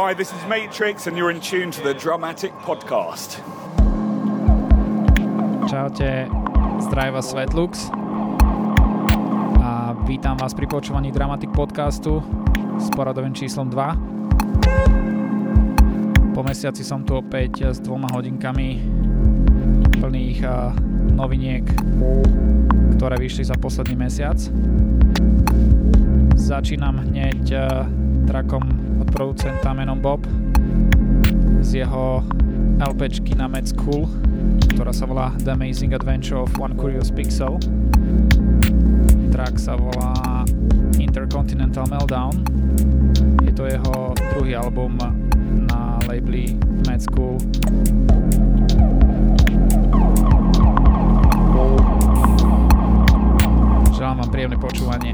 Hi, this is Matrix and you're in tune to the Dramatic Podcast. Čaute, zdraví vás Svetlux a vítam vás pri počúvaní Dramatic Podcastu s poradovým číslom 2. Po mesiaci som tu opäť s dvoma hodinkami plných noviniek, ktoré vyšli za posledný mesiac. Začínam hneď trakom producenta menom Bob z jeho LPčky na Med School, ktorá sa volá The Amazing Adventure of One Curious Pixel. Track sa volá Intercontinental Meltdown. Je to jeho druhý album na labeli Med School. Želám vám príjemné počúvanie.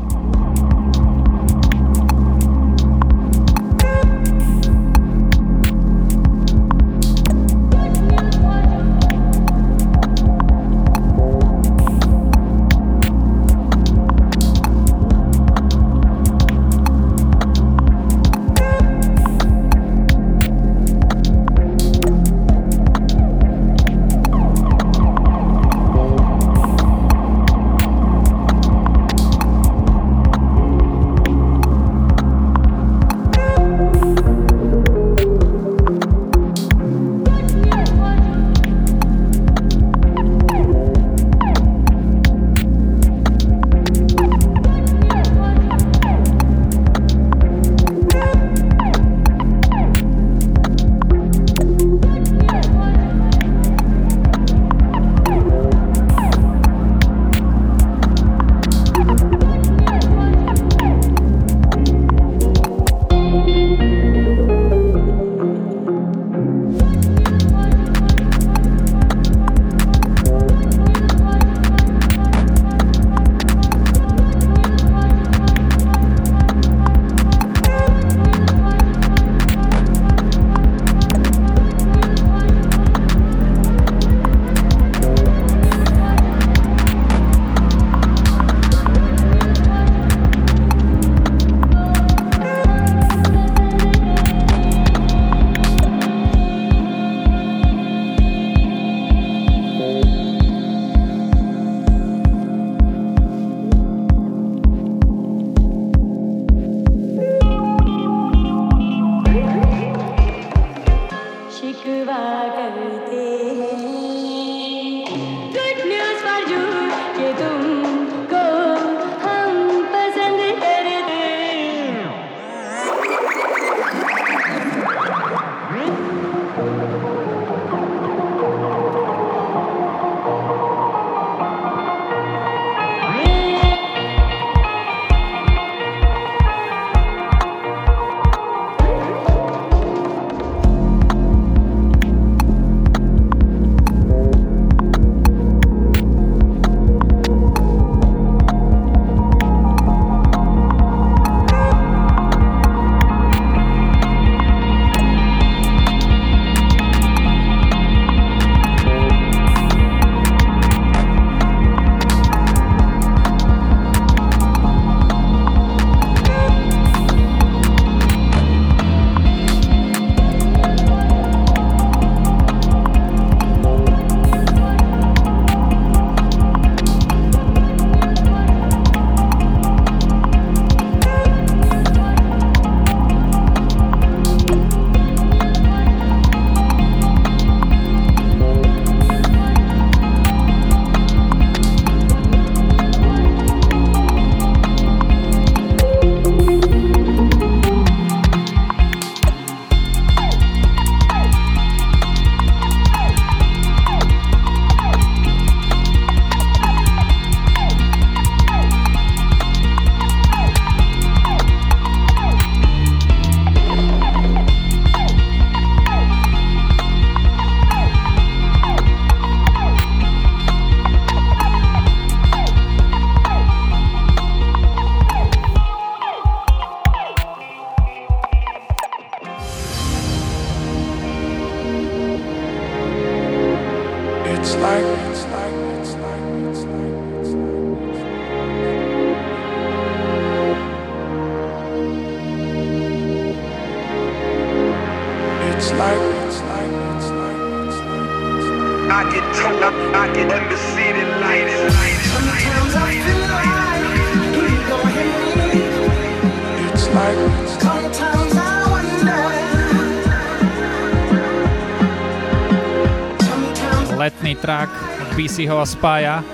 si ho spája.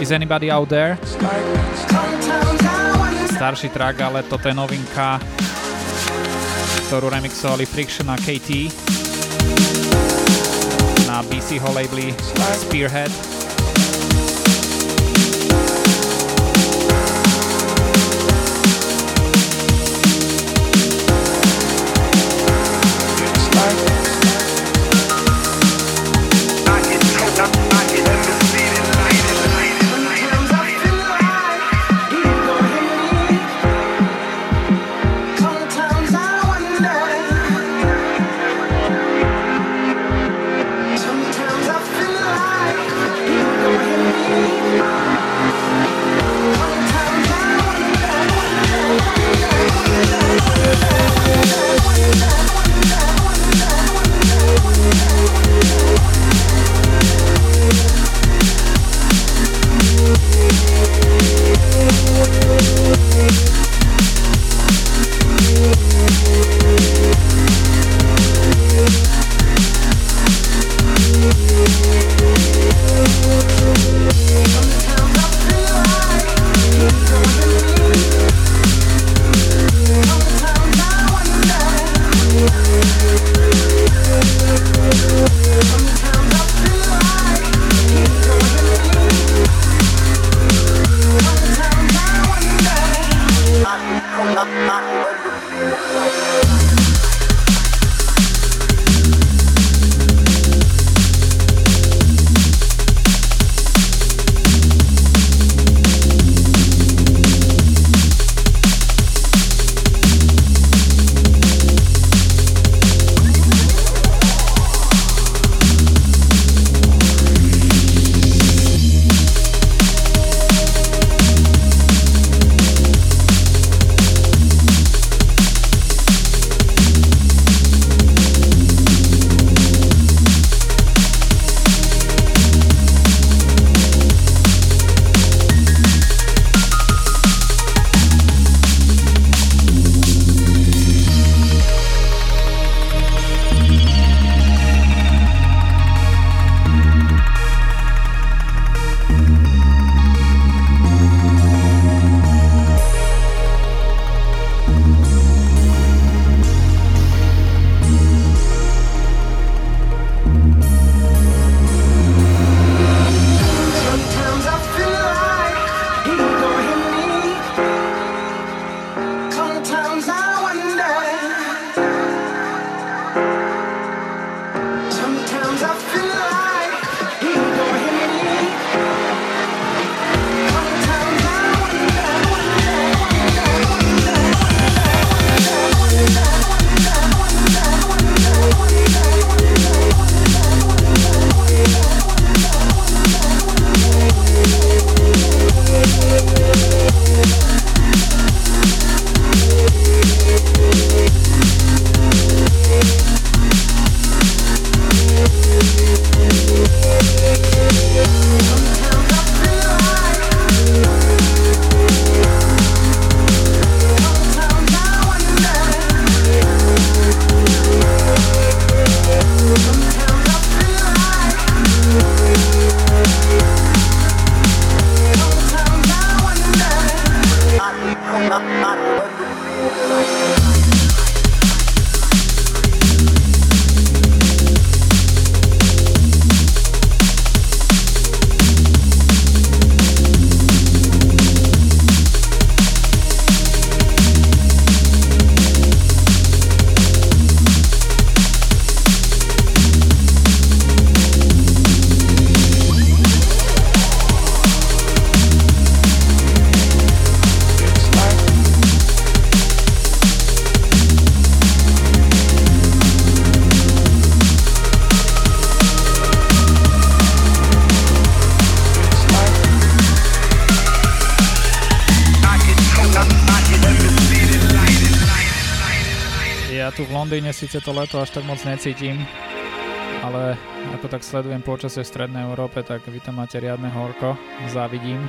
Is anybody out there? Starší track, ale toto je novinka, ktorú remixovali Friction a KT na BC ho labeli Spearhead. Londýne síce to leto až tak moc necítim, ale ako tak sledujem počasie v Strednej Európe, tak vy tam máte riadne horko, závidím.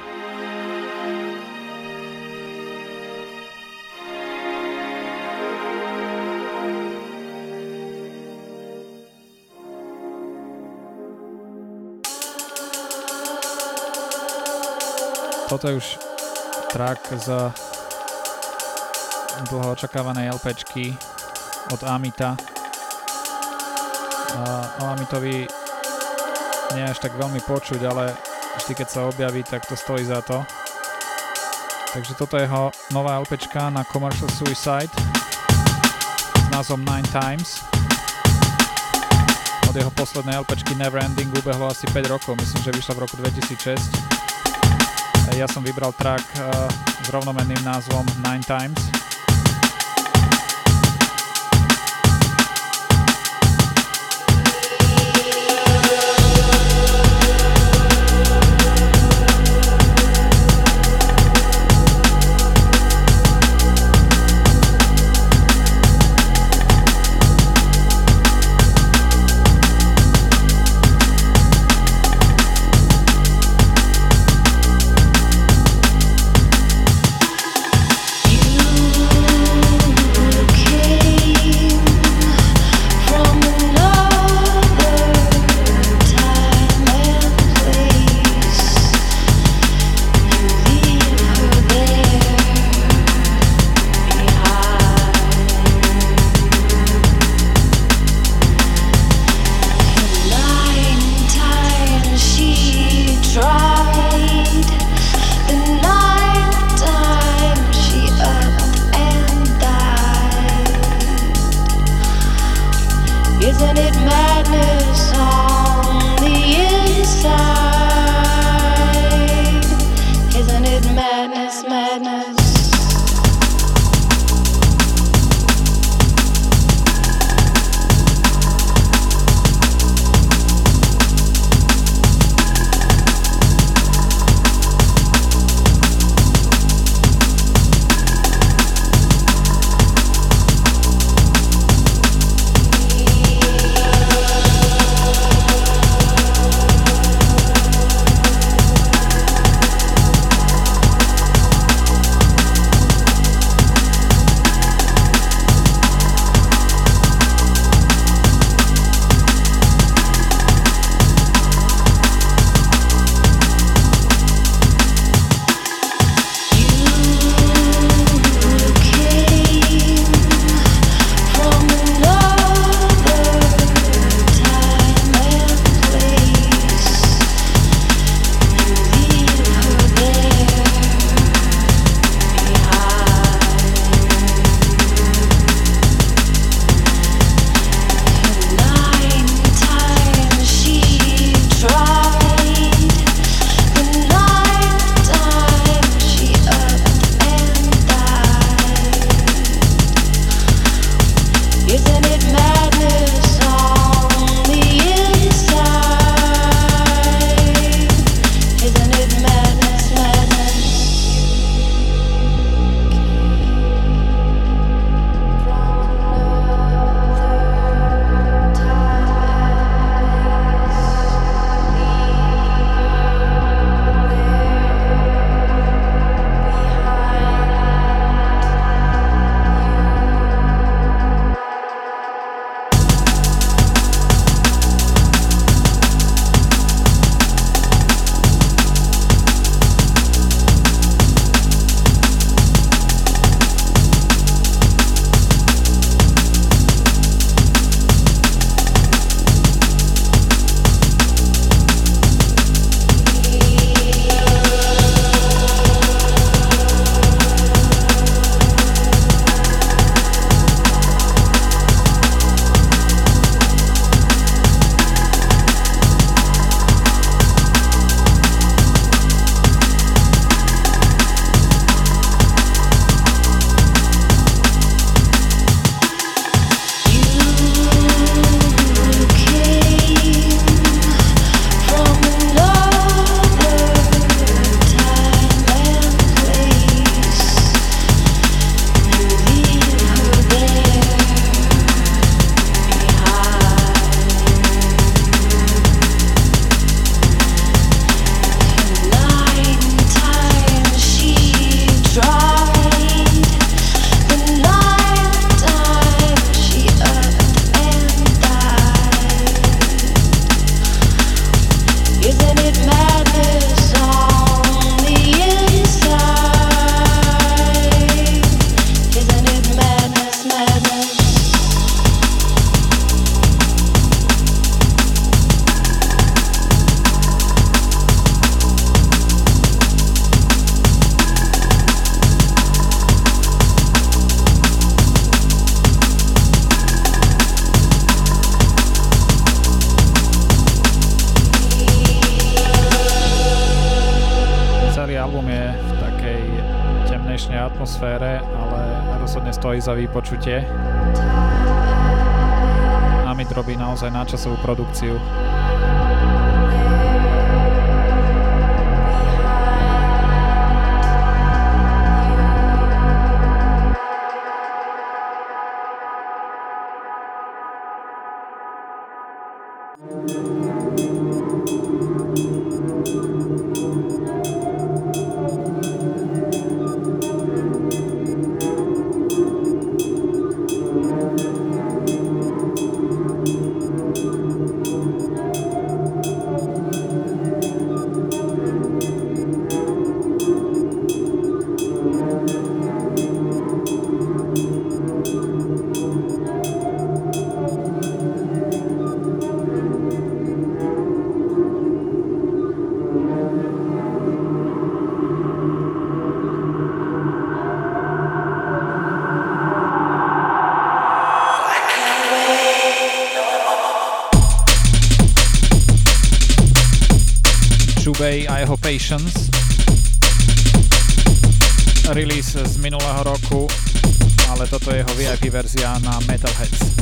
Toto je už track z dlho očakávanej LPčky od Amita. A o Amitovi nie až tak veľmi počuť, ale vždy keď sa objaví, tak to stojí za to. Takže toto je jeho nová LPčka na Commercial Suicide s názvom Nine Times. Od jeho poslednej LPčky Neverending ubehlo asi 5 rokov, myslím, že vyšla v roku 2006 ja som vybral track uh, s rovnomenným názvom Nine Times. Atmosfére, ale rozhodne stojí za vypočutie. Amit robí naozaj náčasovú produkciu. Patience. Release z minulého roku, ale toto je jeho VIP verzia na Metalheads.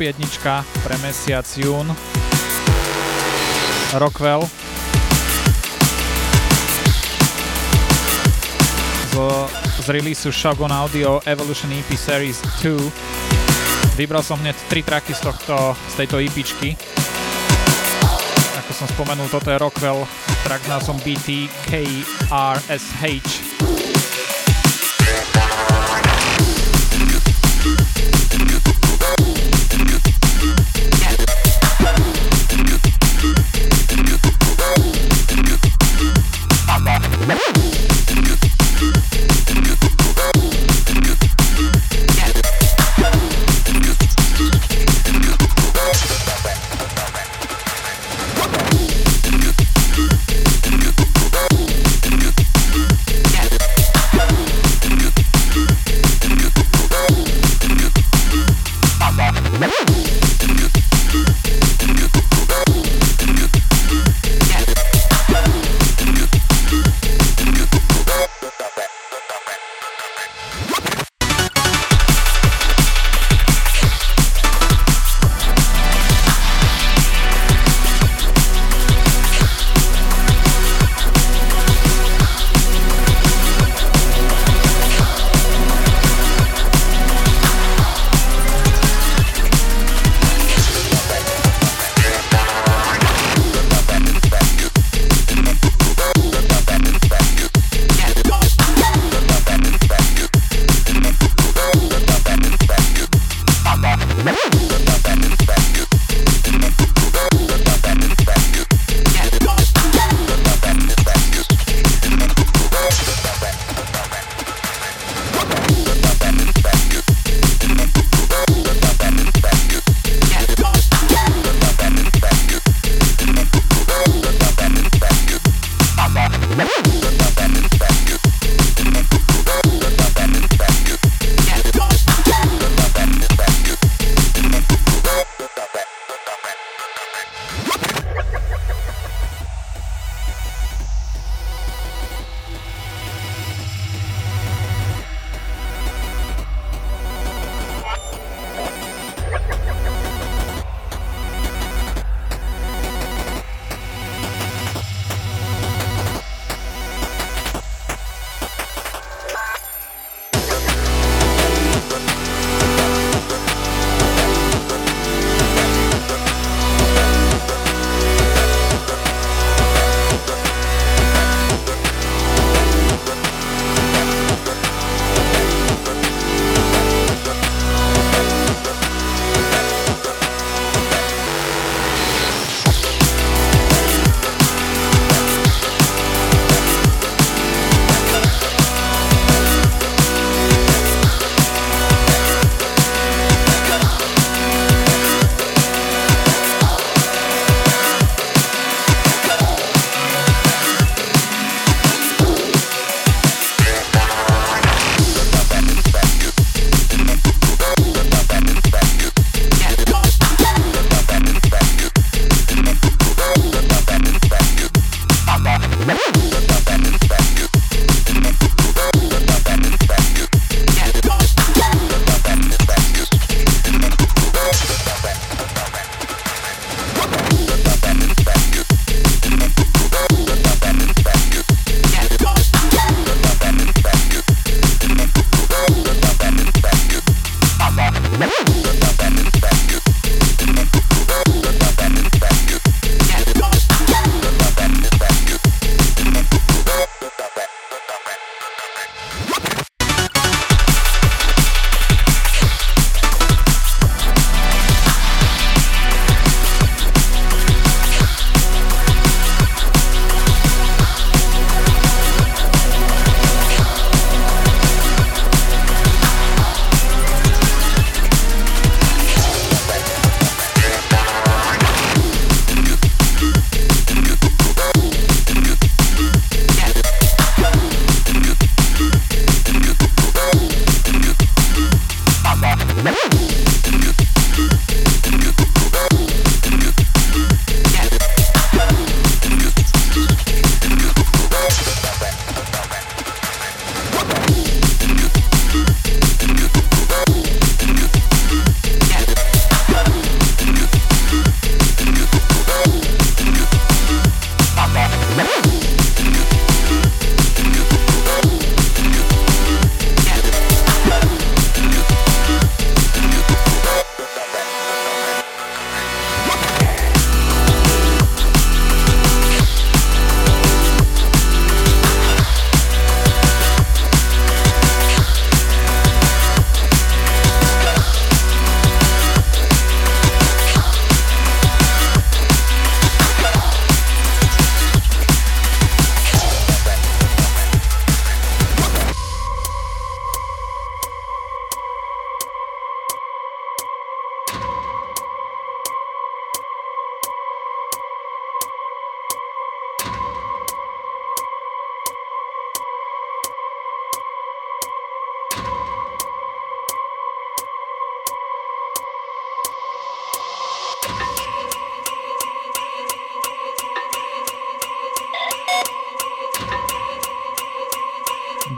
Top pre mesiac jún. Rockwell. Z, z releaseu Shogun Audio Evolution EP Series 2. Vybral som hneď 3 tracky z, tohto, z tejto EPčky. Ako som spomenul, toto je Rockwell, track s názvom BTKRSH.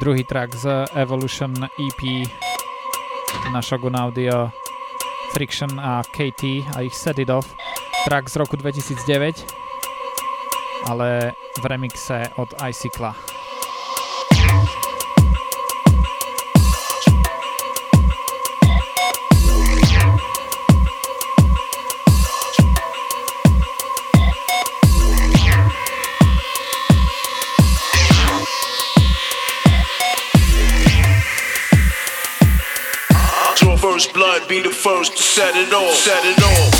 Druhý track z Evolution EP na Shogun Audio Friction a KT a ich Set It Off. Track z roku 2009, ale v remixe od Icicla. First to set it off. Set it off.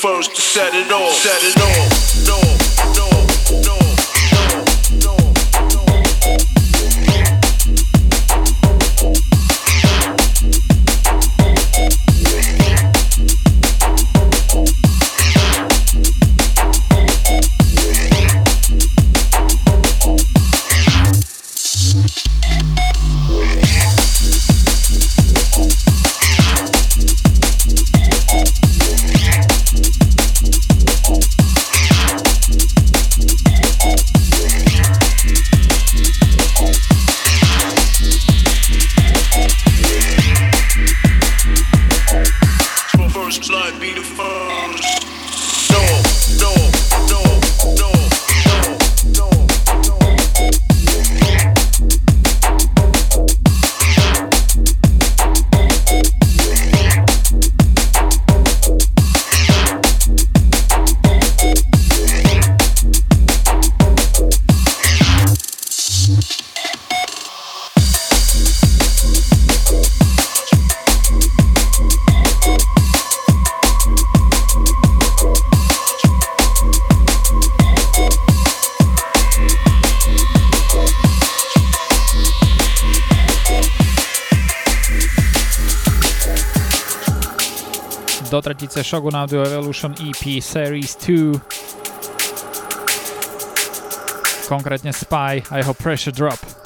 First to set it off. Set it tretice Shogun Audio Evolution EP Series 2 konkrétne Spy a jeho Pressure Drop.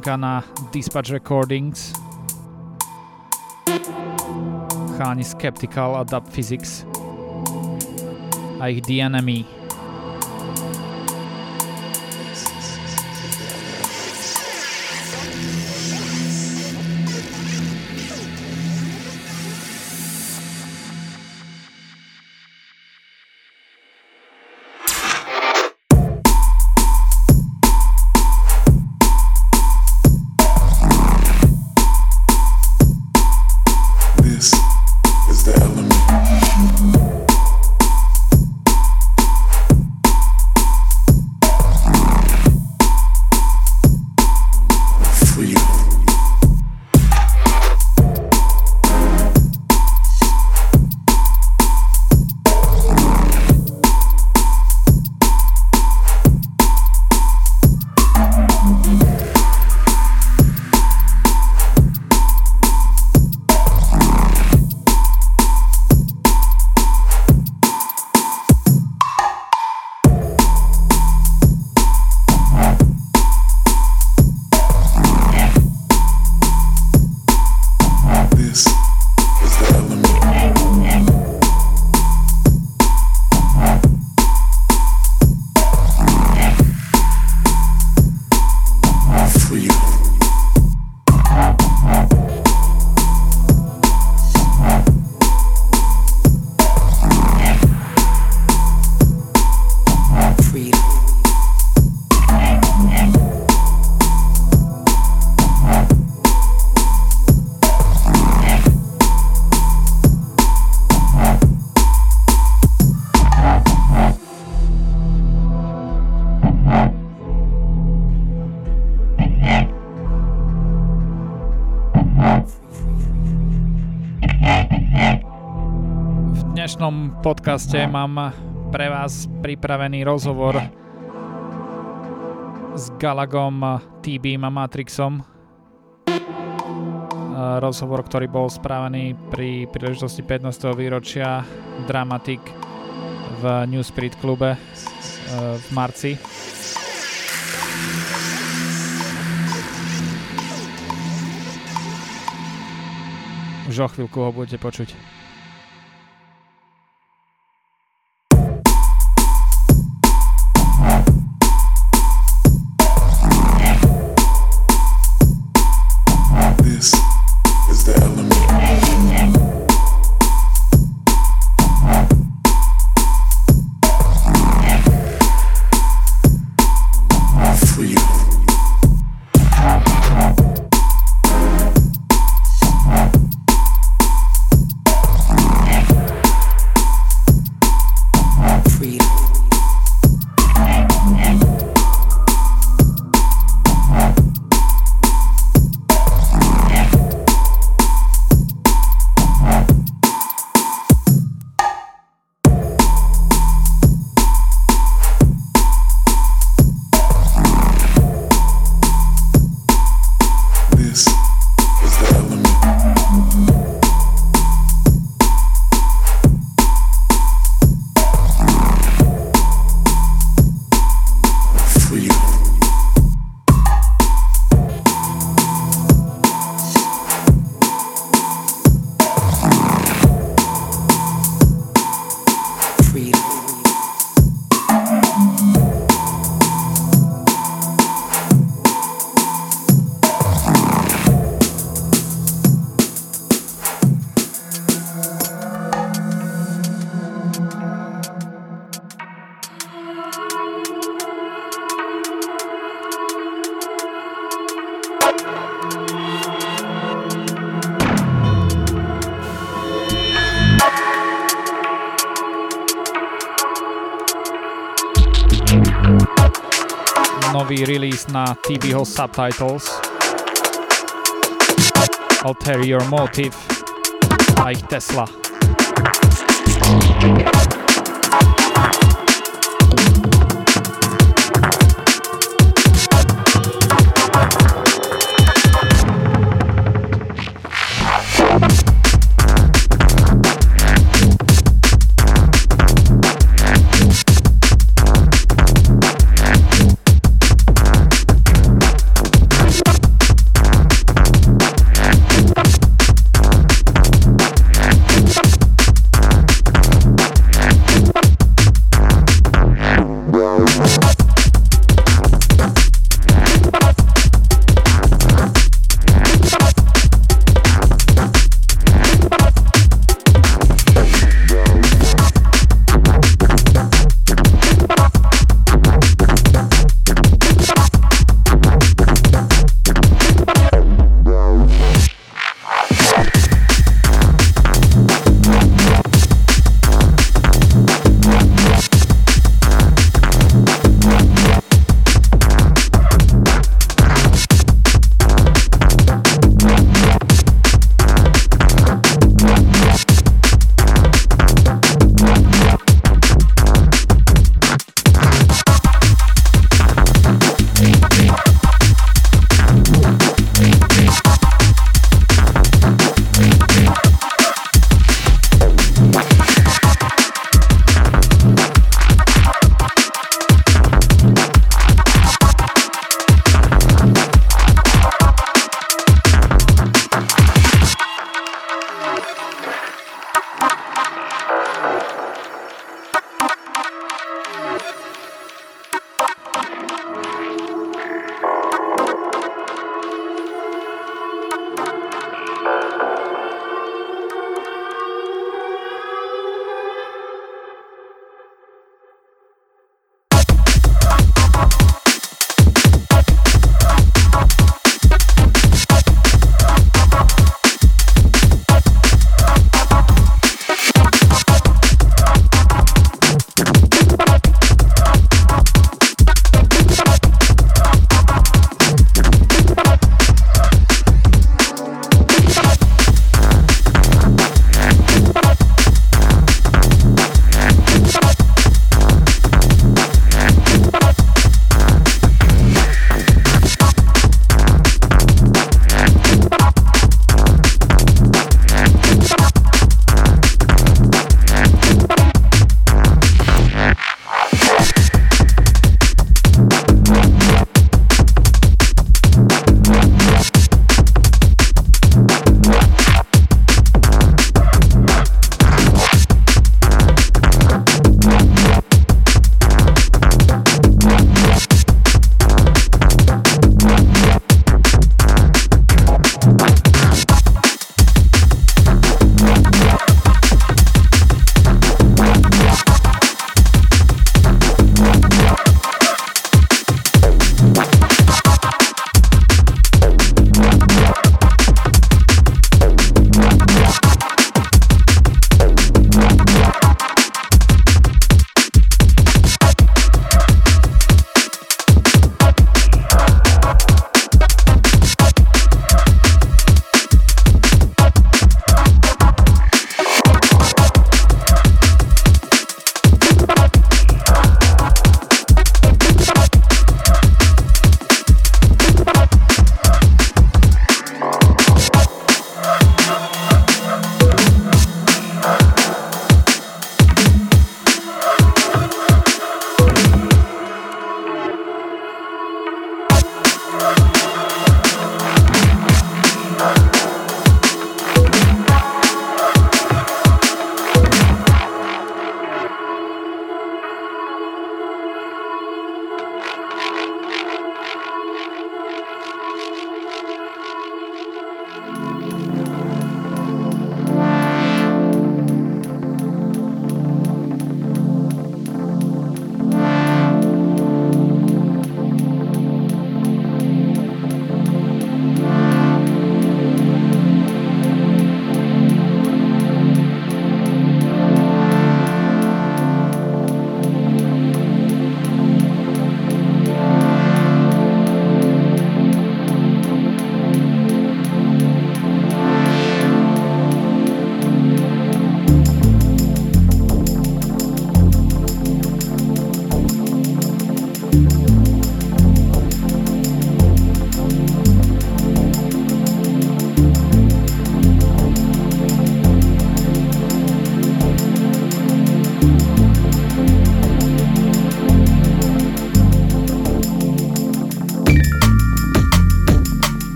Siódemka na Dispatch Recordings. Hani Skeptical, Adapt Physics a ich The Enemy. Podcaste mám pre vás pripravený rozhovor s Galagom, TB a Matrixom. Rozhovor, ktorý bol správený pri príležitosti 15. výročia Dramatic v New Spirit klube v marci. Už o chvíľku ho budete počuť. TV host subtitles. Ulterior motive, like Tesla.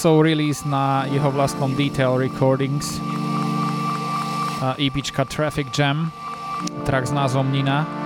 Linksov release na jeho vlastnom Detail Recordings EPčka Traffic Jam, track s názvom Nina.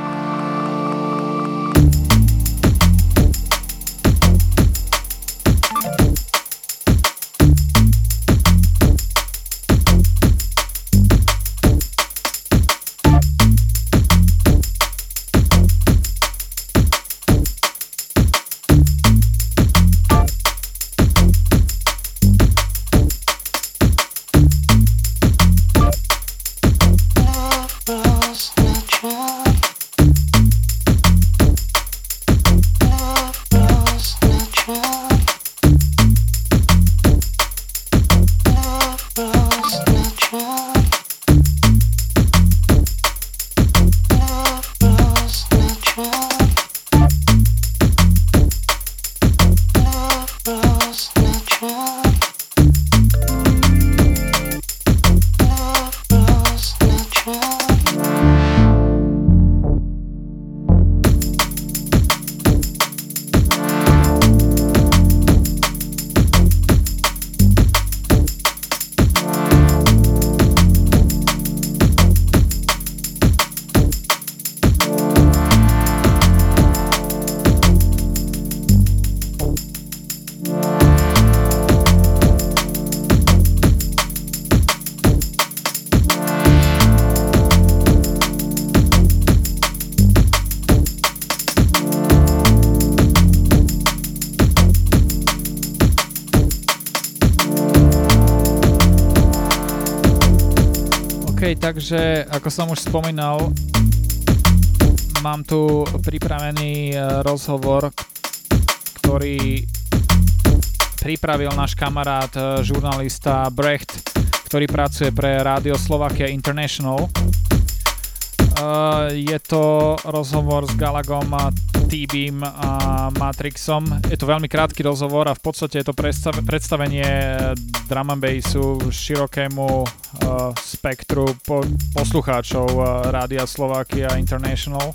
Takže ako som už spomínal, mám tu pripravený e, rozhovor, ktorý pripravil náš kamarát, e, žurnalista Brecht, ktorý pracuje pre Radio Slovakia International. E, je to rozhovor s Galagom T-Beam a Matrixom. Je to veľmi krátky rozhovor a v podstate je to predstavenie drum and bassu širokému uh, spektru po, poslucháčov uh, Rádia Slovakia International.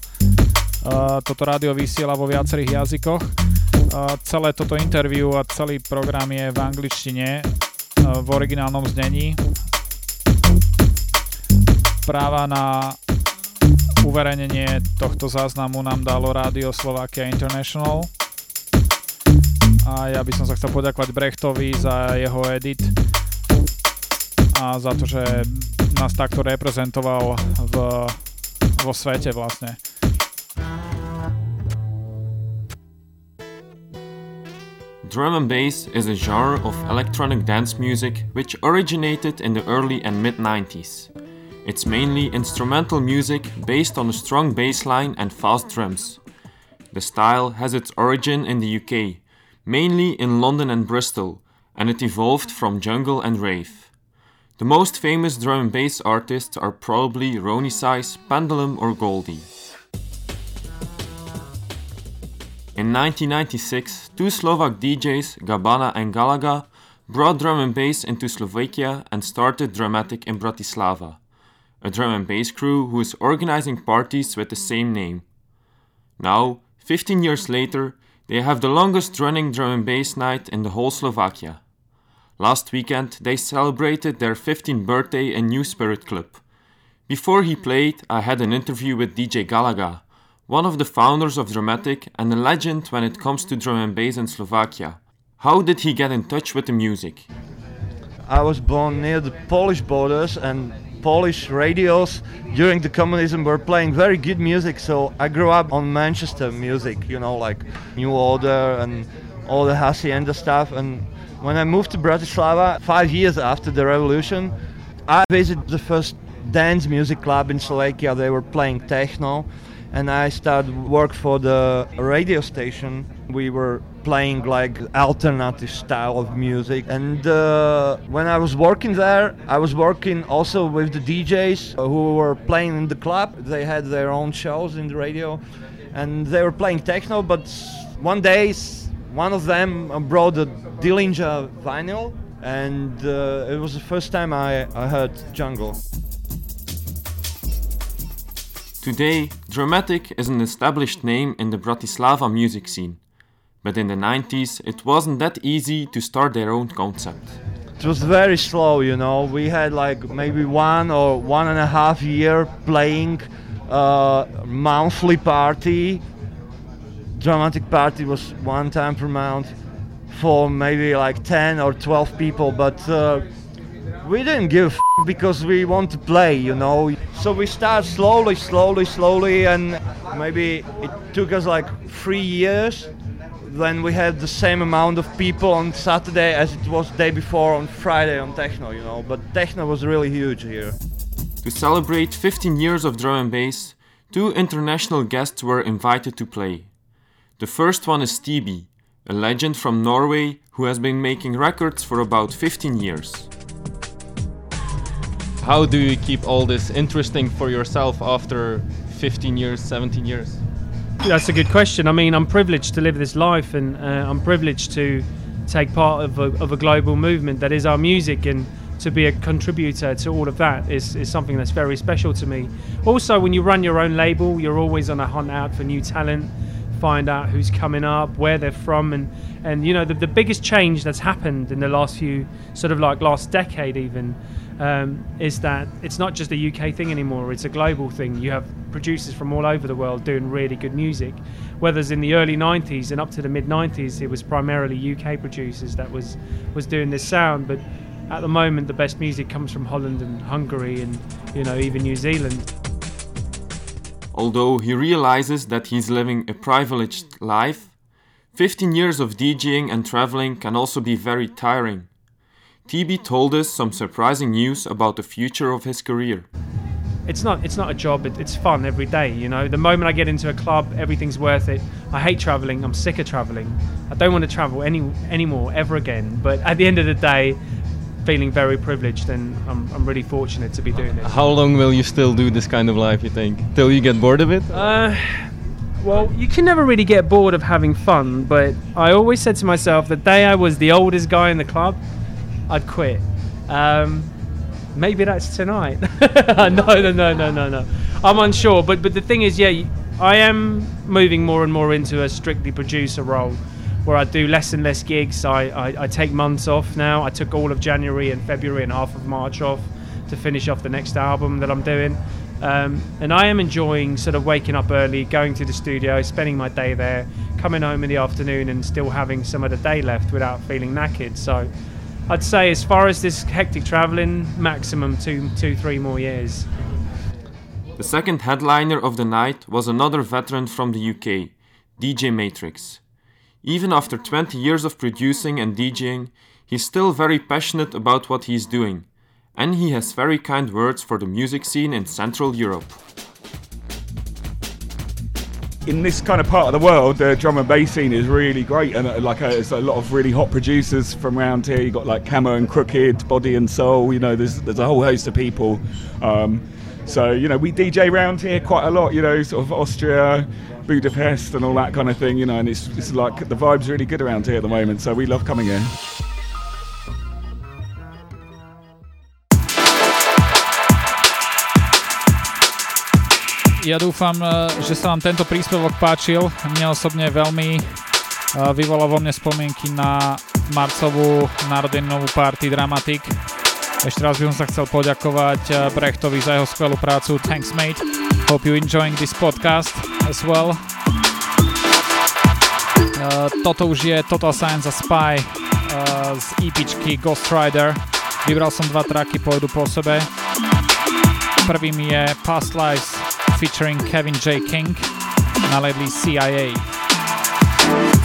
Uh, toto rádio vysiela vo viacerých jazykoch. Uh, celé toto interview a celý program je v angličtine uh, v originálnom znení. Práva na uverejnenie tohto záznamu nám dalo Rádio Slovakia International. A ja by som sa chcel poďakovať Brechtovi za jeho edit a za to, že nás takto reprezentoval v, vo svete vlastne. Drum and bass is a genre of electronic dance music which originated in the early and mid 90s. It's mainly instrumental music based on a strong bass line and fast drums. The style has its origin in the UK, mainly in London and Bristol, and it evolved from jungle and rave. The most famous drum and bass artists are probably Ronnie Size, Pendulum, or Goldie. In 1996, two Slovak DJs, Gabana and Galaga, brought drum and bass into Slovakia and started Dramatic in Bratislava a drum and bass crew who is organizing parties with the same name. Now, 15 years later, they have the longest running drum and bass night in the whole Slovakia. Last weekend, they celebrated their 15th birthday in New Spirit Club. Before he played, I had an interview with DJ Galaga, one of the founders of Dramatic and a legend when it comes to drum and bass in Slovakia. How did he get in touch with the music? I was born near the Polish borders and Polish radios during the communism were playing very good music. So I grew up on Manchester music, you know, like New Order and all the Hacienda stuff. And when I moved to Bratislava, five years after the revolution, I visited the first dance music club in Slovakia. They were playing techno, and I started work for the radio station. We were playing like alternative style of music. And uh, when I was working there, I was working also with the DJs who were playing in the club. They had their own shows in the radio, and they were playing techno. But one day, one of them brought a Dillinger vinyl, and uh, it was the first time I, I heard jungle. Today, Dramatic is an established name in the Bratislava music scene. But in the 90s, it wasn't that easy to start their own concept. It was very slow, you know. We had like maybe one or one and a half year playing uh, monthly party. Dramatic party was one time per month for maybe like 10 or 12 people, but uh, we didn't give because we want to play, you know. So we start slowly, slowly, slowly, and maybe it took us like three years. Then we had the same amount of people on Saturday as it was day before on Friday on techno, you know. But techno was really huge here. To celebrate 15 years of drum and bass, two international guests were invited to play. The first one is Stevie, a legend from Norway who has been making records for about 15 years. How do you keep all this interesting for yourself after 15 years, 17 years? That's a good question. I mean, I'm privileged to live this life, and uh, I'm privileged to take part of a, of a global movement that is our music, and to be a contributor to all of that is, is something that's very special to me. Also, when you run your own label, you're always on a hunt out for new talent, find out who's coming up, where they're from, and and you know the, the biggest change that's happened in the last few sort of like last decade even um, is that it's not just a UK thing anymore, it's a global thing. You have producers from all over the world doing really good music. Whereas in the early 90s and up to the mid 90s, it was primarily UK producers that was, was doing this sound. But at the moment, the best music comes from Holland and Hungary and, you know, even New Zealand. Although he realizes that he's living a privileged life, 15 years of DJing and traveling can also be very tiring. TB told us some surprising news about the future of his career. It's not it's not a job. It, it's fun every day. You know, the moment I get into a club, everything's worth it. I hate traveling. I'm sick of traveling. I don't want to travel any anymore ever again. But at the end of the day, feeling very privileged, and I'm, I'm really fortunate to be doing this. How long will you still do this kind of life, you think? Till you get bored of it? Uh, well, you can never really get bored of having fun, but I always said to myself the day I was the oldest guy in the club, I'd quit. Um, maybe that's tonight. no, no, no, no, no, no. I'm unsure, but but the thing is, yeah, I am moving more and more into a strictly producer role, where I do less and less gigs. I, I, I take months off now. I took all of January and February and half of March off to finish off the next album that I'm doing. Um, and I am enjoying sort of waking up early, going to the studio, spending my day there, coming home in the afternoon, and still having some of the day left without feeling knackered. So I'd say, as far as this hectic traveling, maximum two, two, three more years. The second headliner of the night was another veteran from the UK, DJ Matrix. Even after 20 years of producing and DJing, he's still very passionate about what he's doing, and he has very kind words for the music scene in Central Europe. In this kind of part of the world, the drum and bass scene is really great, and uh, like uh, there's a lot of really hot producers from around here. You got like Camo and Crooked, Body and Soul. You know, there's there's a whole host of people. Um, so you know, we DJ around here quite a lot. You know, sort of Austria, Budapest, and all that kind of thing. You know, and it's it's like the vibe's really good around here at the moment. So we love coming here. Ja dúfam, eh, že sa vám tento príspevok páčil. Mne osobne veľmi eh, vyvolal vo mne spomienky na marcovú narodeninovú party Dramatic. Ešte raz by som sa chcel poďakovať eh, Brechtovi za jeho skvelú prácu. Thanks mate. Hope you enjoying this podcast as well. Toto už je Total Science a Spy z EPčky Ghost Rider. Vybral som dva traky, pôjdu po sebe. Prvým je Past Lives featuring Kevin J. King labeli CIA.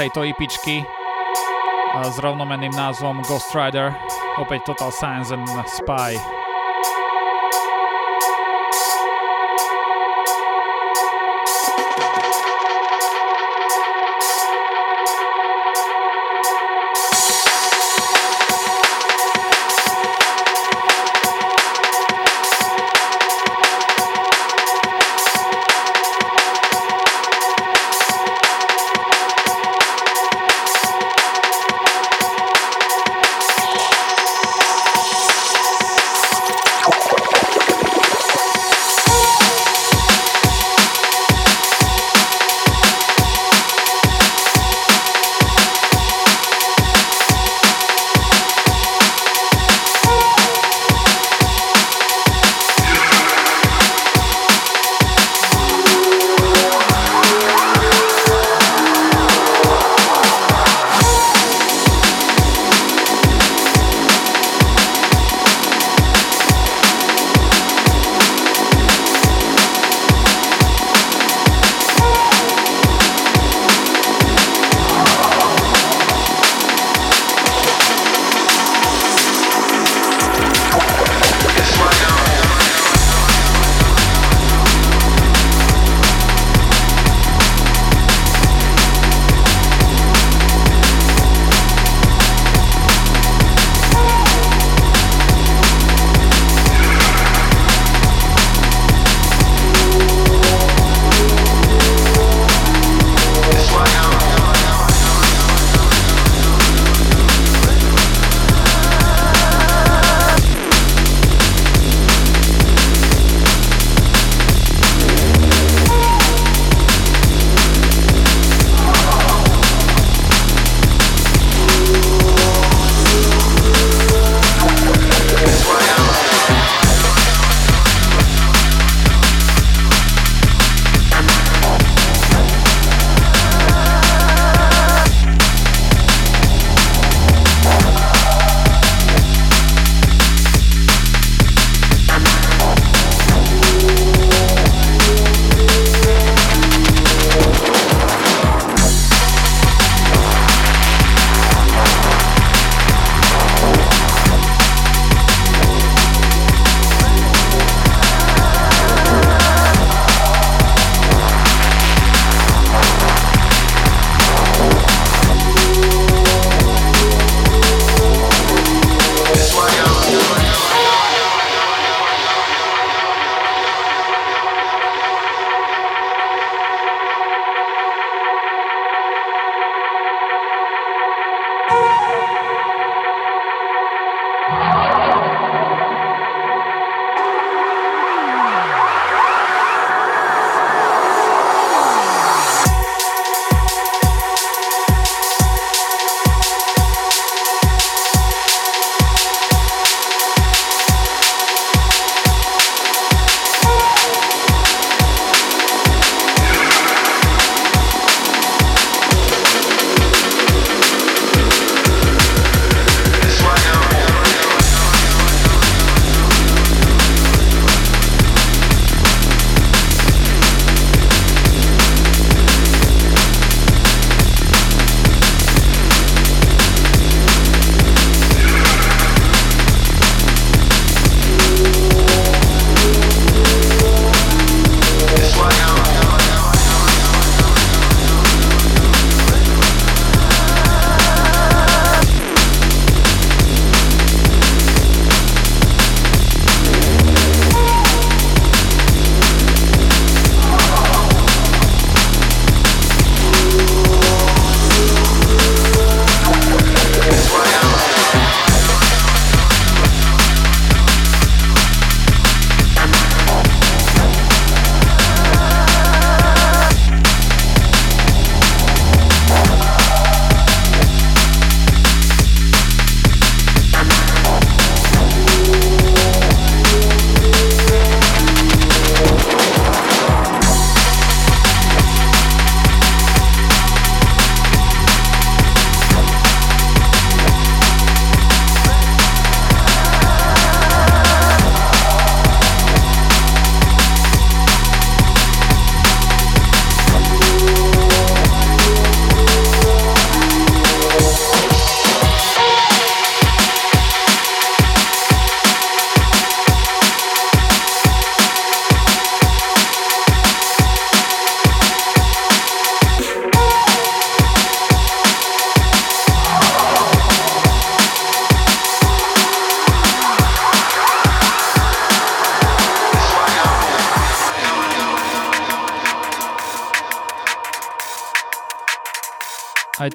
Tejto IPčky s rovnomenným názvom Ghost Rider, opäť Total Science and Spy.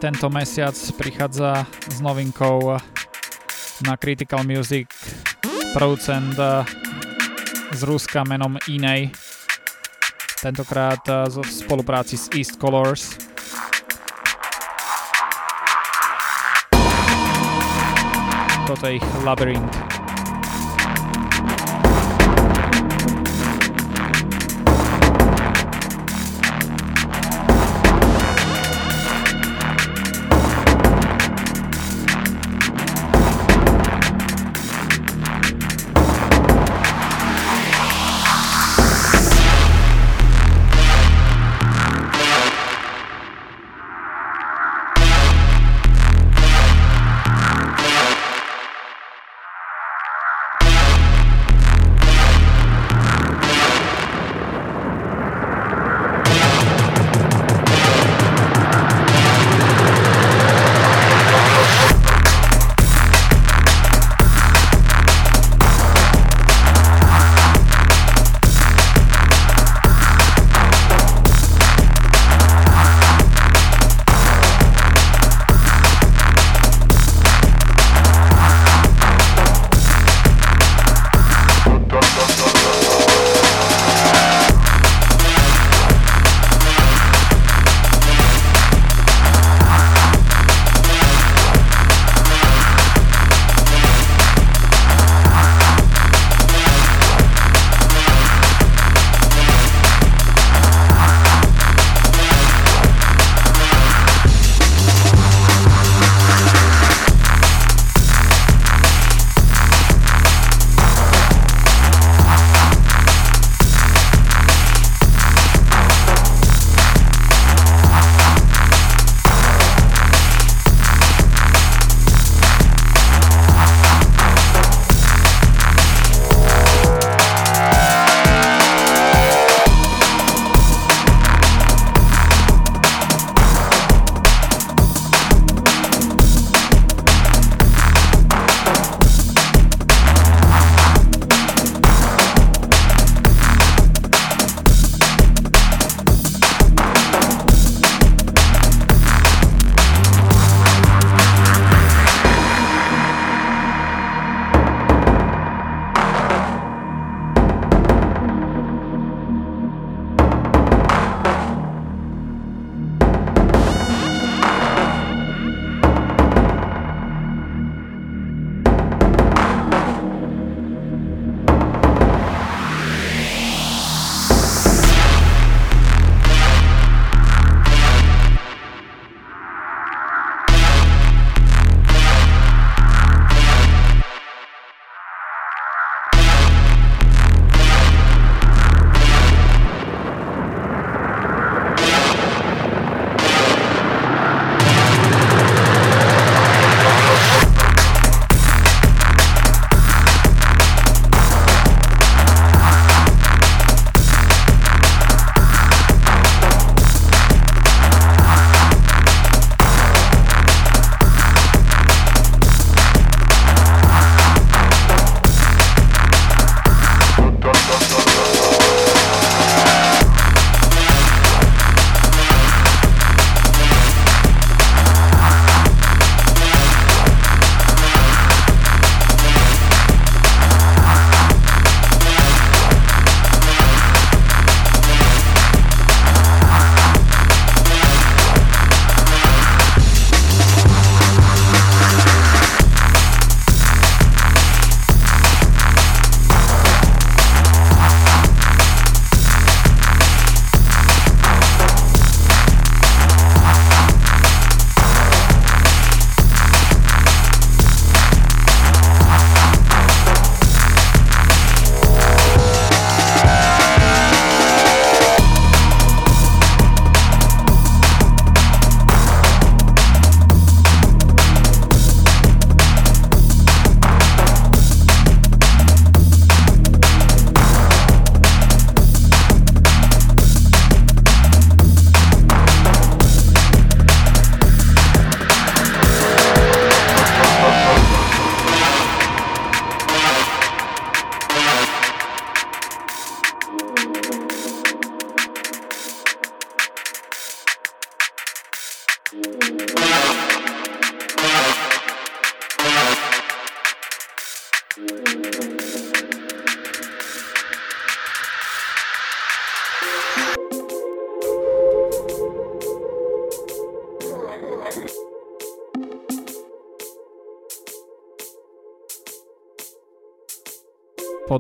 Tento mesiac prichádza s novinkou na Critical Music producent eh, z Ruska menom Inej. Tentokrát eh, v spolupráci s East Colors. Toto je ich Labyrinth.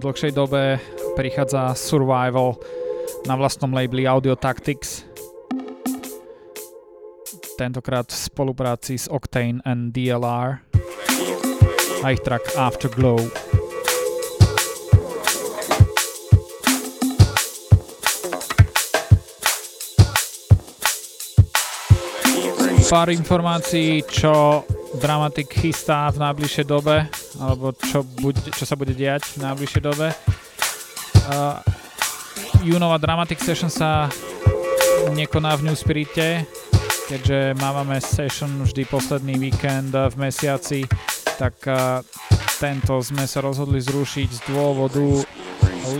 Dlhšej dobe prichádza Survival na vlastnom labeli Audio Tactics. Tentokrát v spolupráci s Octane and DLR a ich track Afterglow. Pár informácií, čo Dramatik chystá v najbližšej dobe, alebo čo, bude, čo sa bude diať v najbližšej dobe. Uh, Junova Dramatic Session sa nekoná v New Spirite, keďže máme session vždy posledný víkend v mesiaci, tak uh, tento sme sa rozhodli zrušiť z dôvodu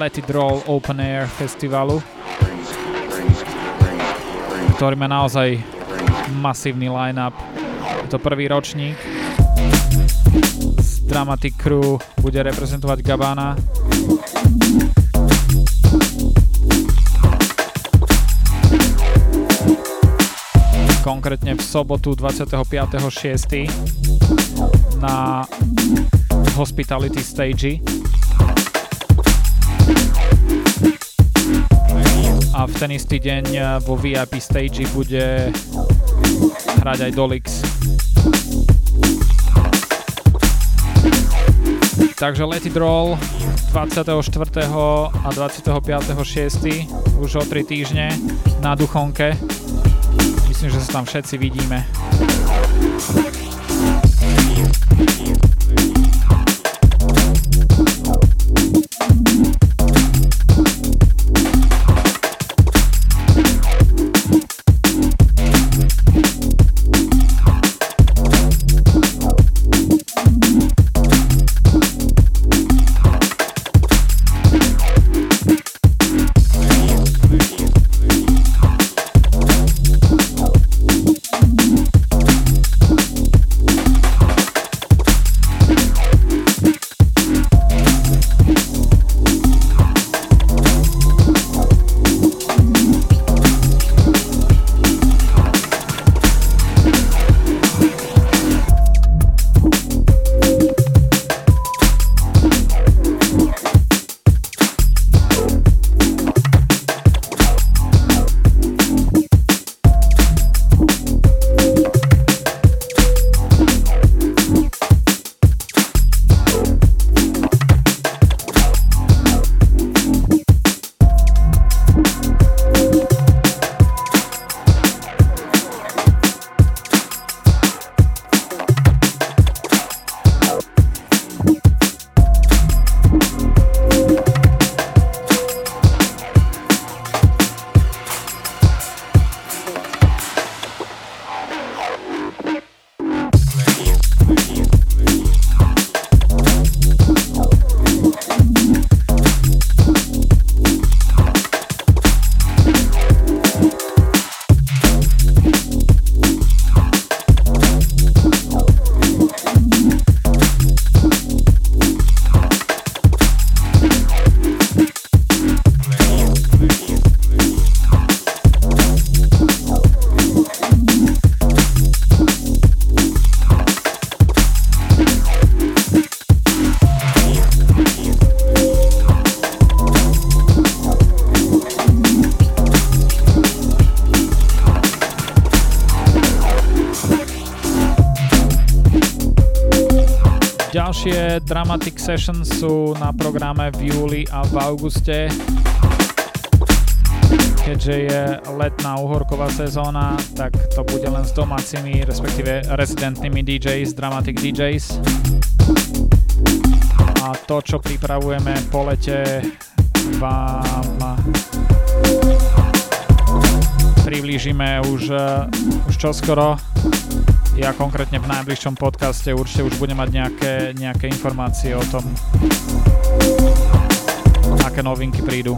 Let It Roll Open Air festivalu, ktorý má naozaj masívny line-up. Je to prvý ročník. Dramatic Crew bude reprezentovať Gabana. Konkrétne v sobotu 25.6. na Hospitality Stage. A v ten istý deň vo VIP stage bude hrať aj Dolix. Takže Let It Roll 24. a 25.6. už o 3 týždne na Duchonke. Myslím, že sa tam všetci vidíme. Sessions sú na programe v júli a v auguste. Keďže je letná uhorková sezóna, tak to bude len s domácimi, respektíve rezidentnými DJs, Dramatic DJs. A to, čo pripravujeme po lete, vám priblížime už, už čoskoro ja konkrétne v najbližšom podcaste určite už budem mať nejaké, nejaké informácie o tom, aké novinky prídu.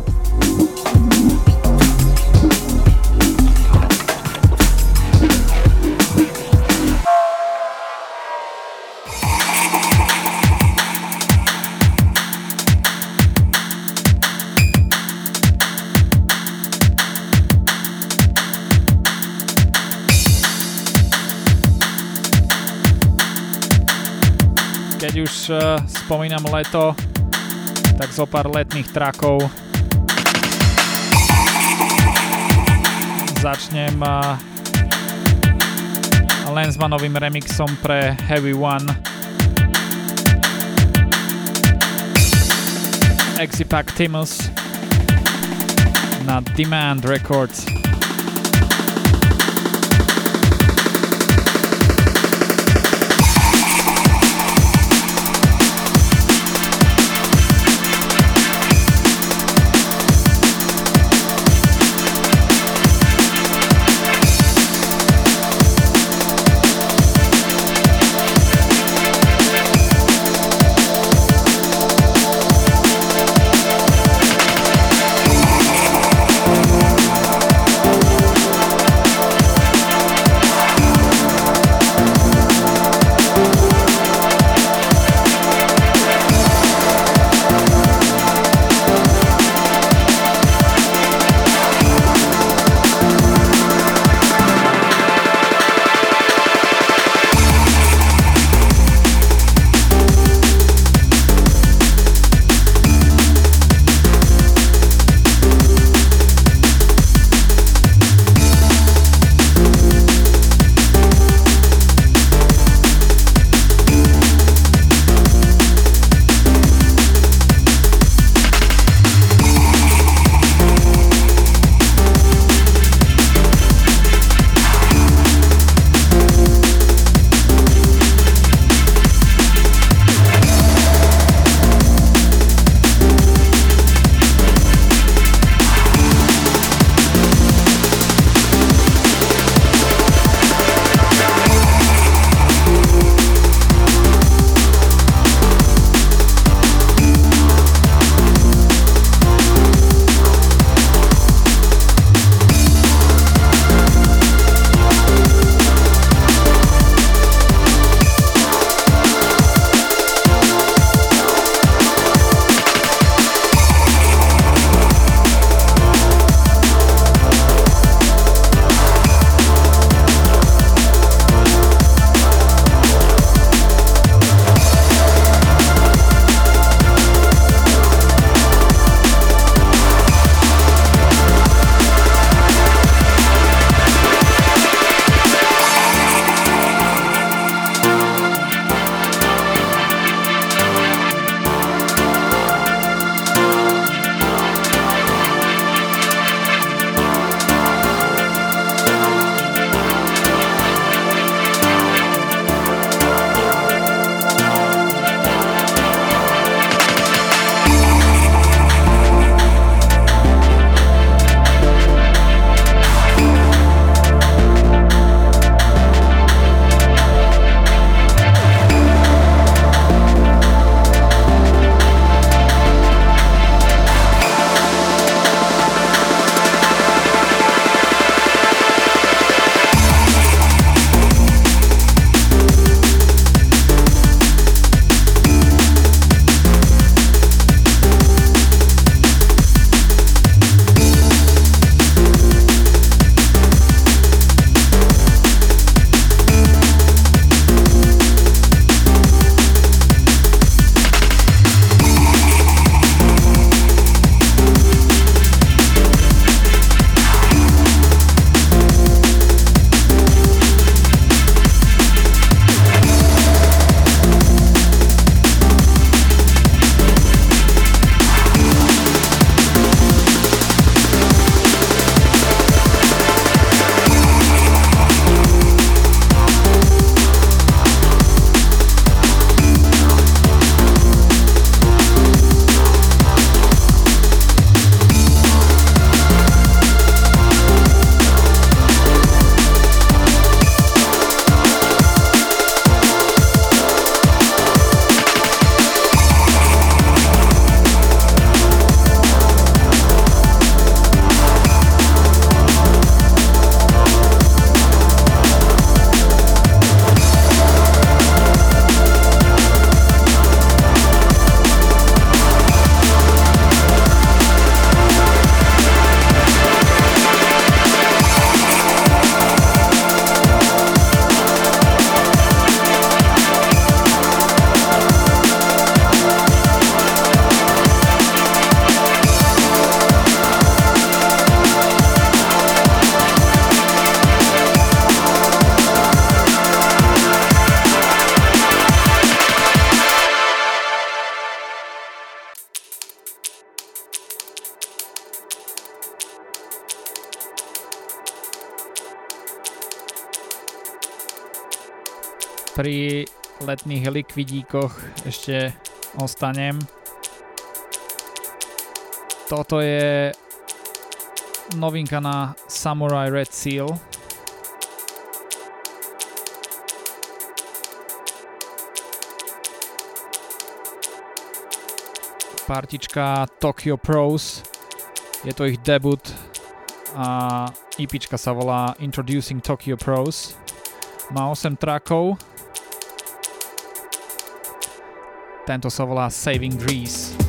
Už uh, spomínam leto, tak zo pár letných trakov. Začnem Lensmanovým remixom pre Heavy One. Exipac Timus na Demand Records. Letných likvidíkoch ešte ostanem. Toto je novinka na Samurai Red Seal. Partička Tokyo Pros. Je to ich debut a EPčka sa volá Introducing Tokyo Pros. Má 8 trackov. Tento sa volá Saving Grease.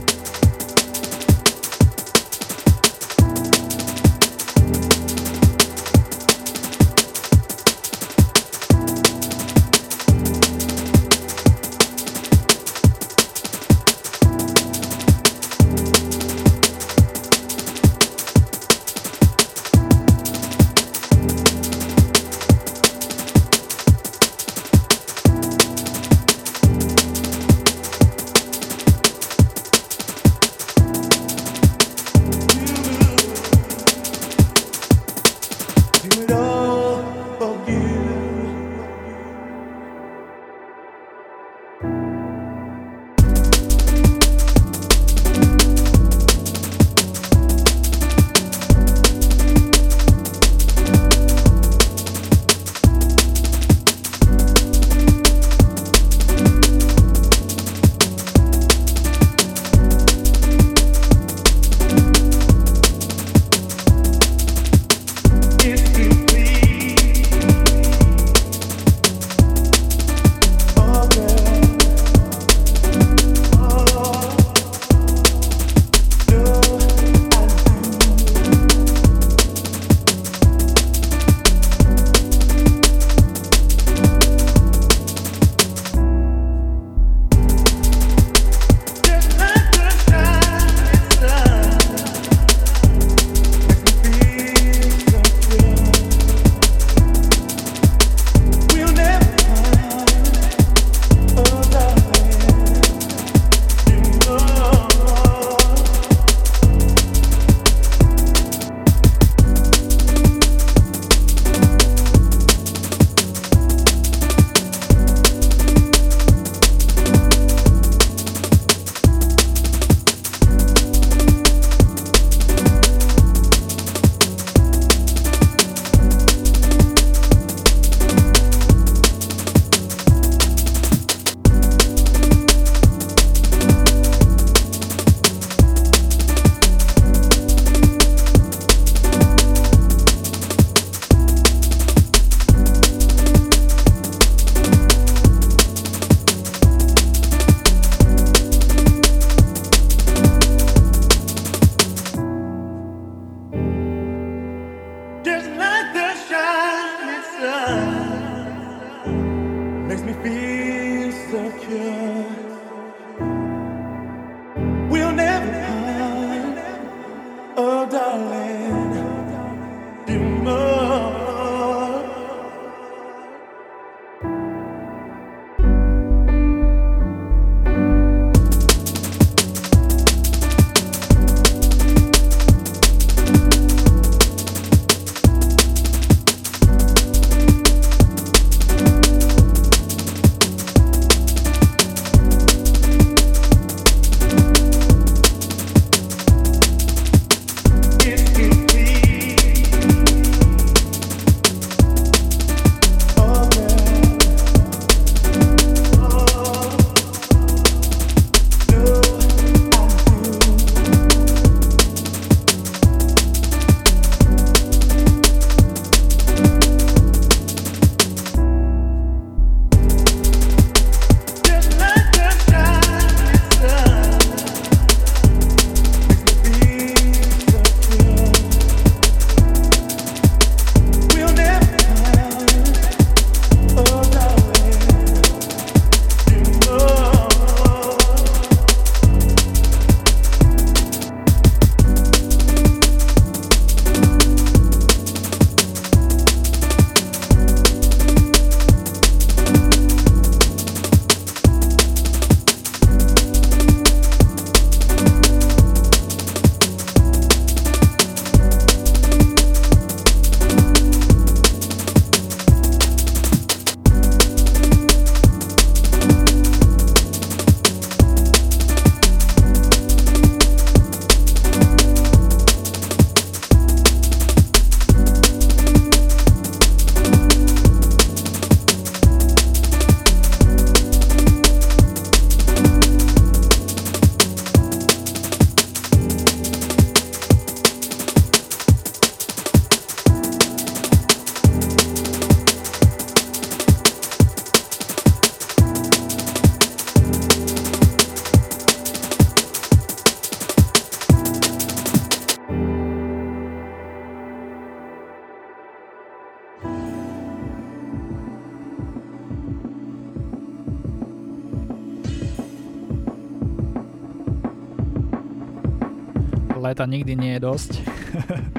Leta nikdy nie je dosť.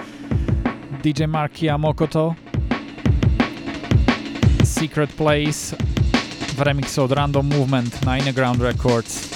DJ Marky a Mokoto Secret Place v remixe od Random Movement na Innerground Records.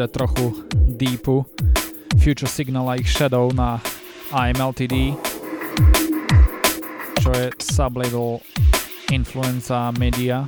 Dať trochu deepu. Future Signal a ich Shadow na AMLTD, čo je sublabel Influenza Media.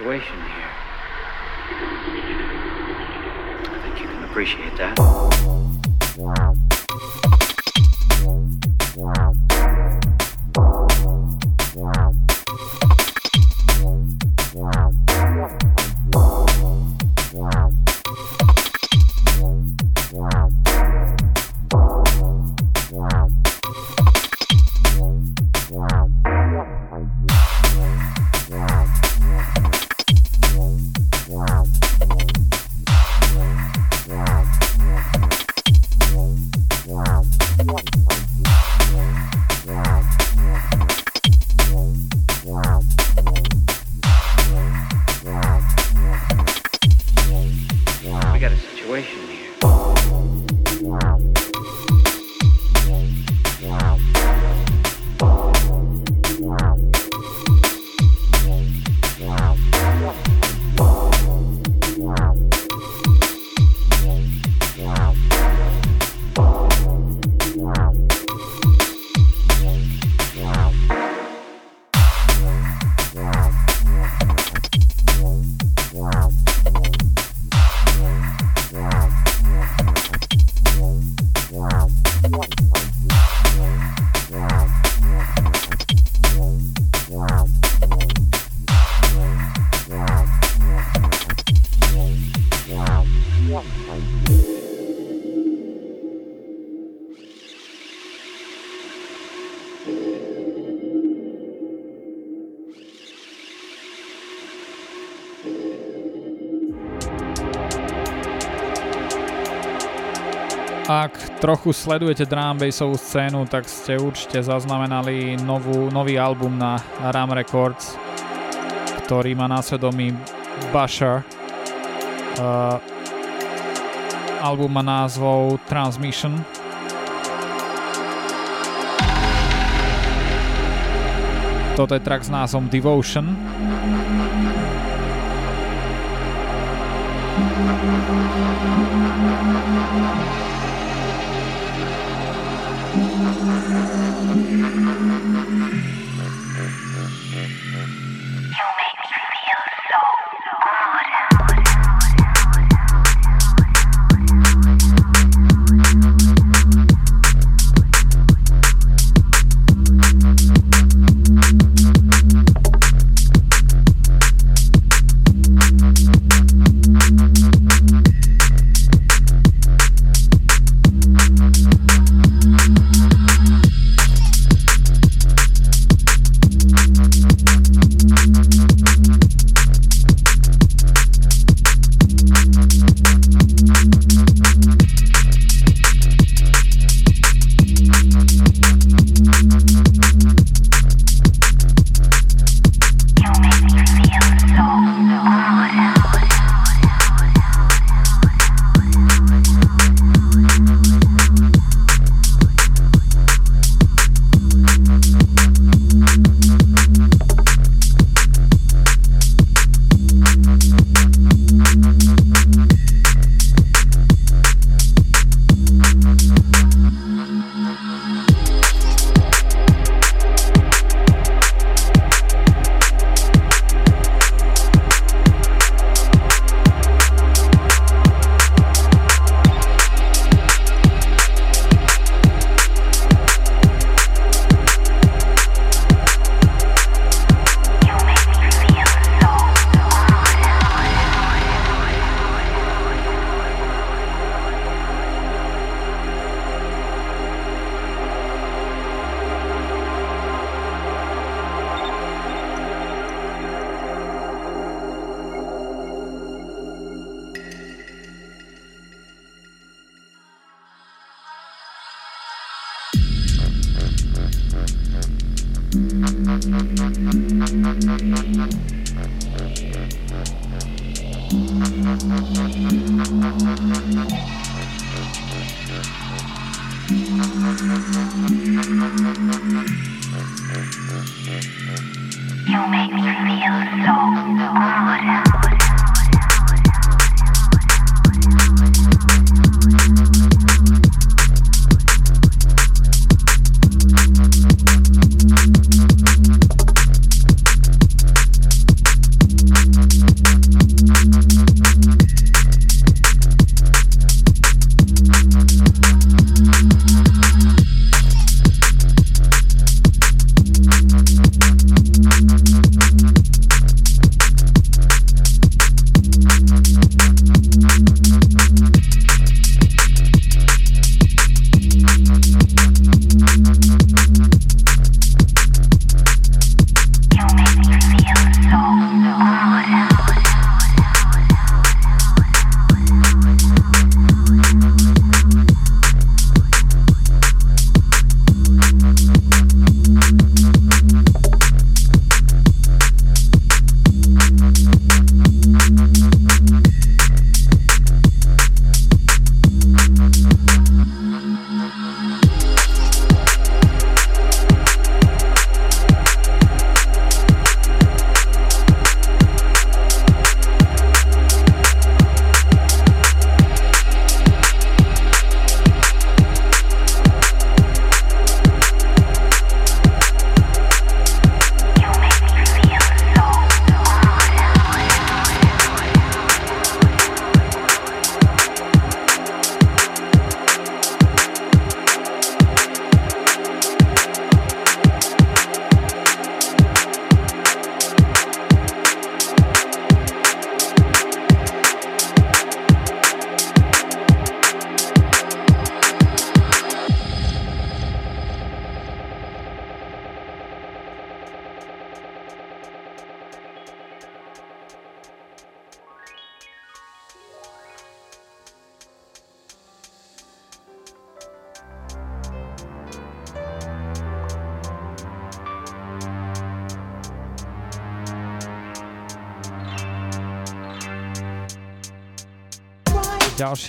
Situation trochu sledujete drum bassovú scénu, tak ste určite zaznamenali novú, nový album na Ram Records, ktorý má na svedomí Basher. Uh, album má názvou Transmission. Toto je track s názvom Devotion. Thank you. Thank you.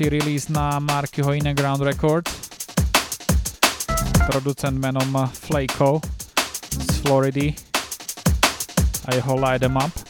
Ďalší release na Markyho Ground Records. Producent menom Flako z Floridy a jeho Light Em Up.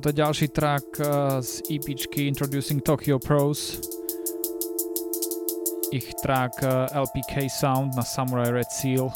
Toto je ďalší track uh, z EPčky Introducing Tokyo Pros. Ich track uh, LPK Sound na Samurai Red Seal.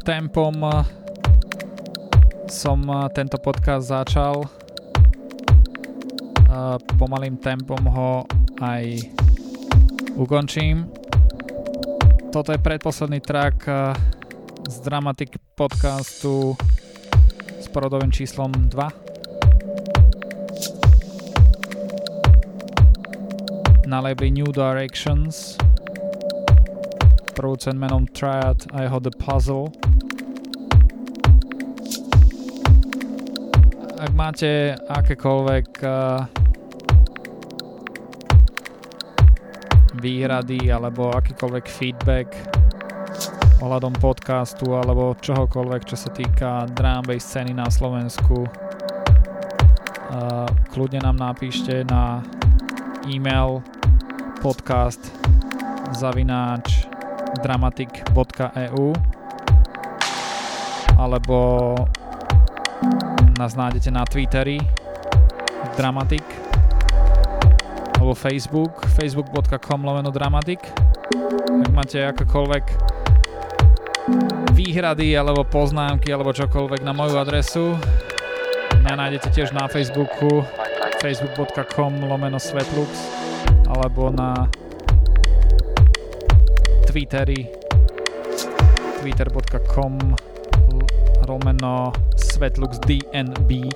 Tempom som tento podcast začal. Pomalým tempom ho aj ukončím. Toto je predposledný track z Dramatic podcastu s porodovým číslom 2 na labeli New Directions producent menom Triad a jeho The Puzzle ak máte akékoľvek uh, výhrady alebo akýkoľvek feedback ohľadom podcastu alebo čohokoľvek, čo sa týka drum bass scény na Slovensku, uh, kľudne nám napíšte na e-mail podcast zavináč dramatic.eu alebo nás nájdete na Twitteri Dramatic alebo Facebook facebook.com lomeno Dramatic ak máte akokoľvek výhrady alebo poznámky alebo čokoľvek na moju adresu mňa nájdete tiež na Facebooku facebook.com lomeno Svetlux alebo na Twitteri twitter.com lomeno Svetlux DNB.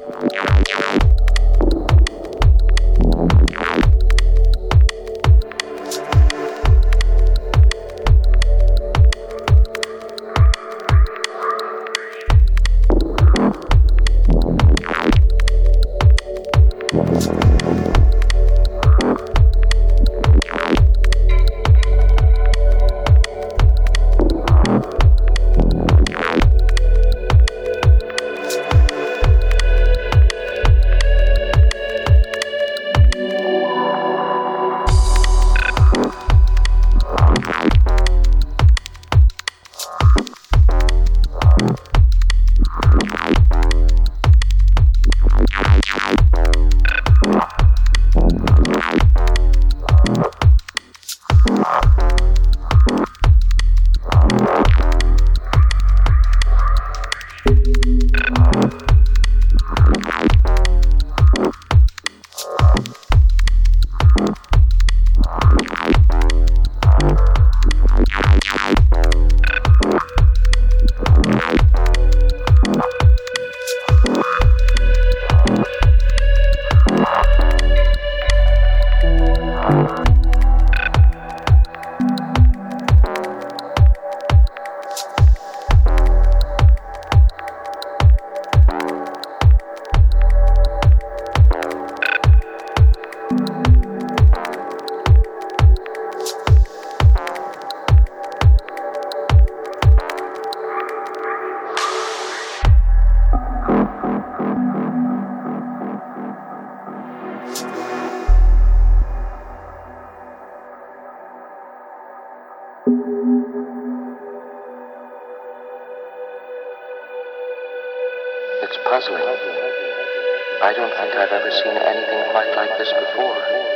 Puzzling. I don't think I've ever seen anything quite like this before.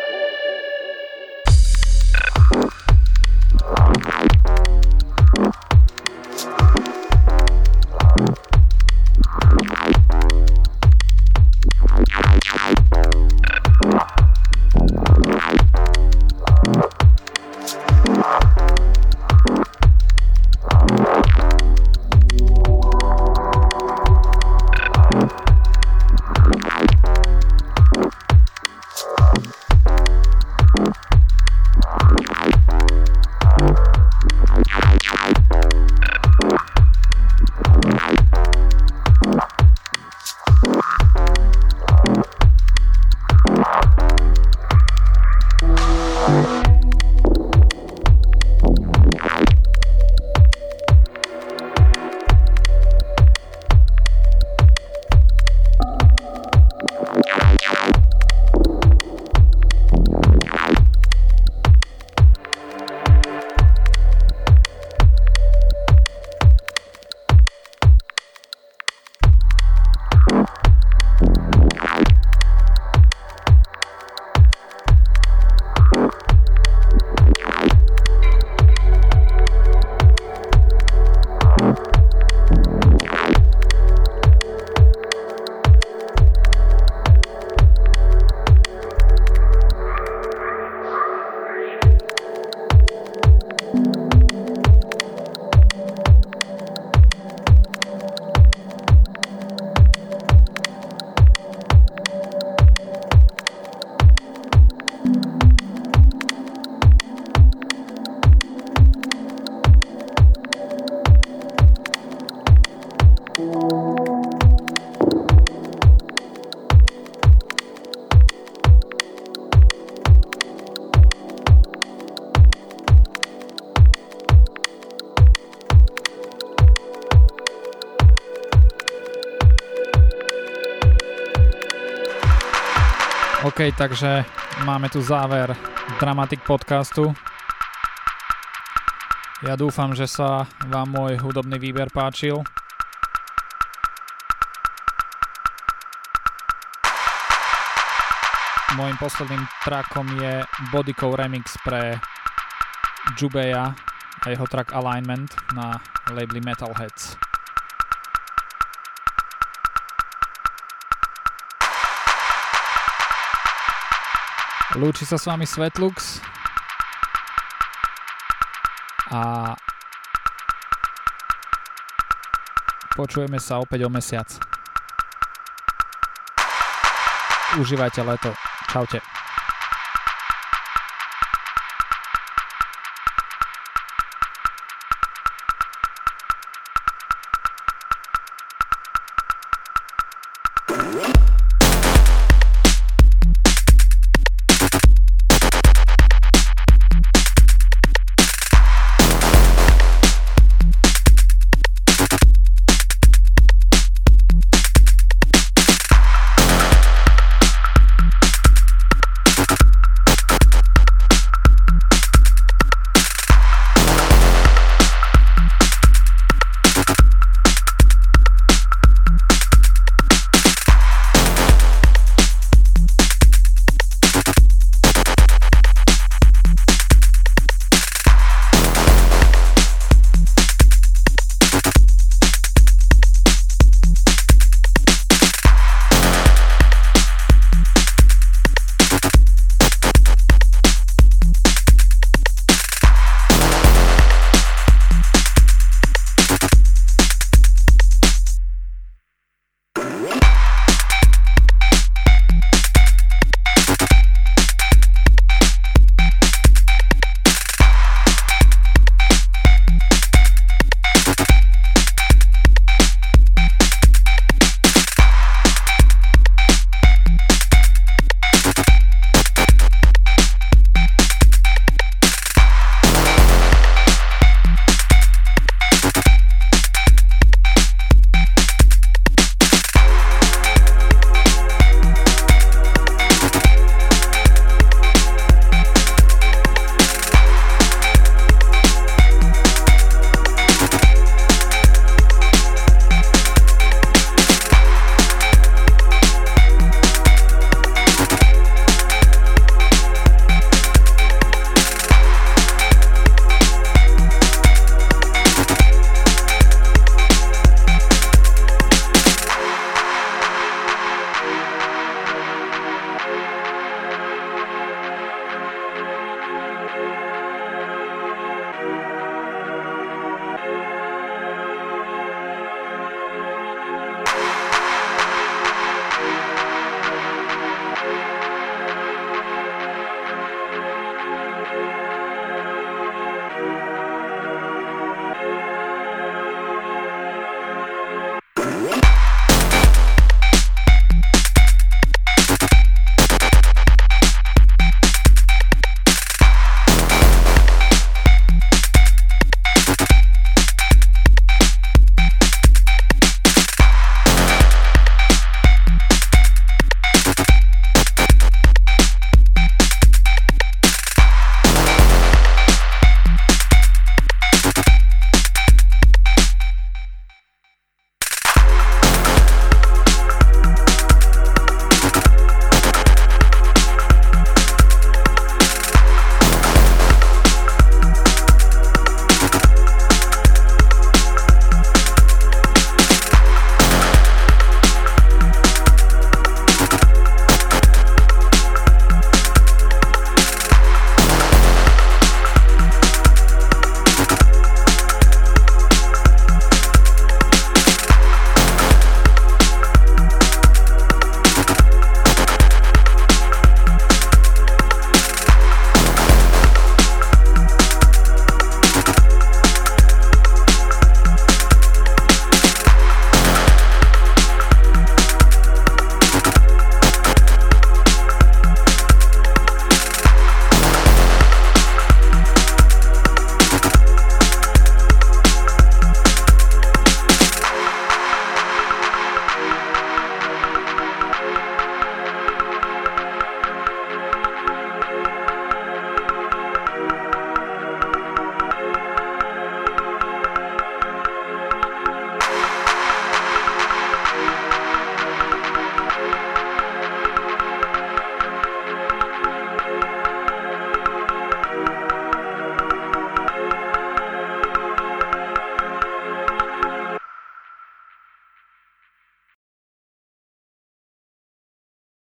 OK, takže máme tu záver Dramatic podcastu. Ja dúfam, že sa vám môj hudobný výber páčil. Mojím posledným trackom je Bodyco remix pre Jubeja a jeho track Alignment na labeli Metalheads. Lúči sa s vami Svetlux a počujeme sa opäť o mesiac. Užívajte leto. Čaute.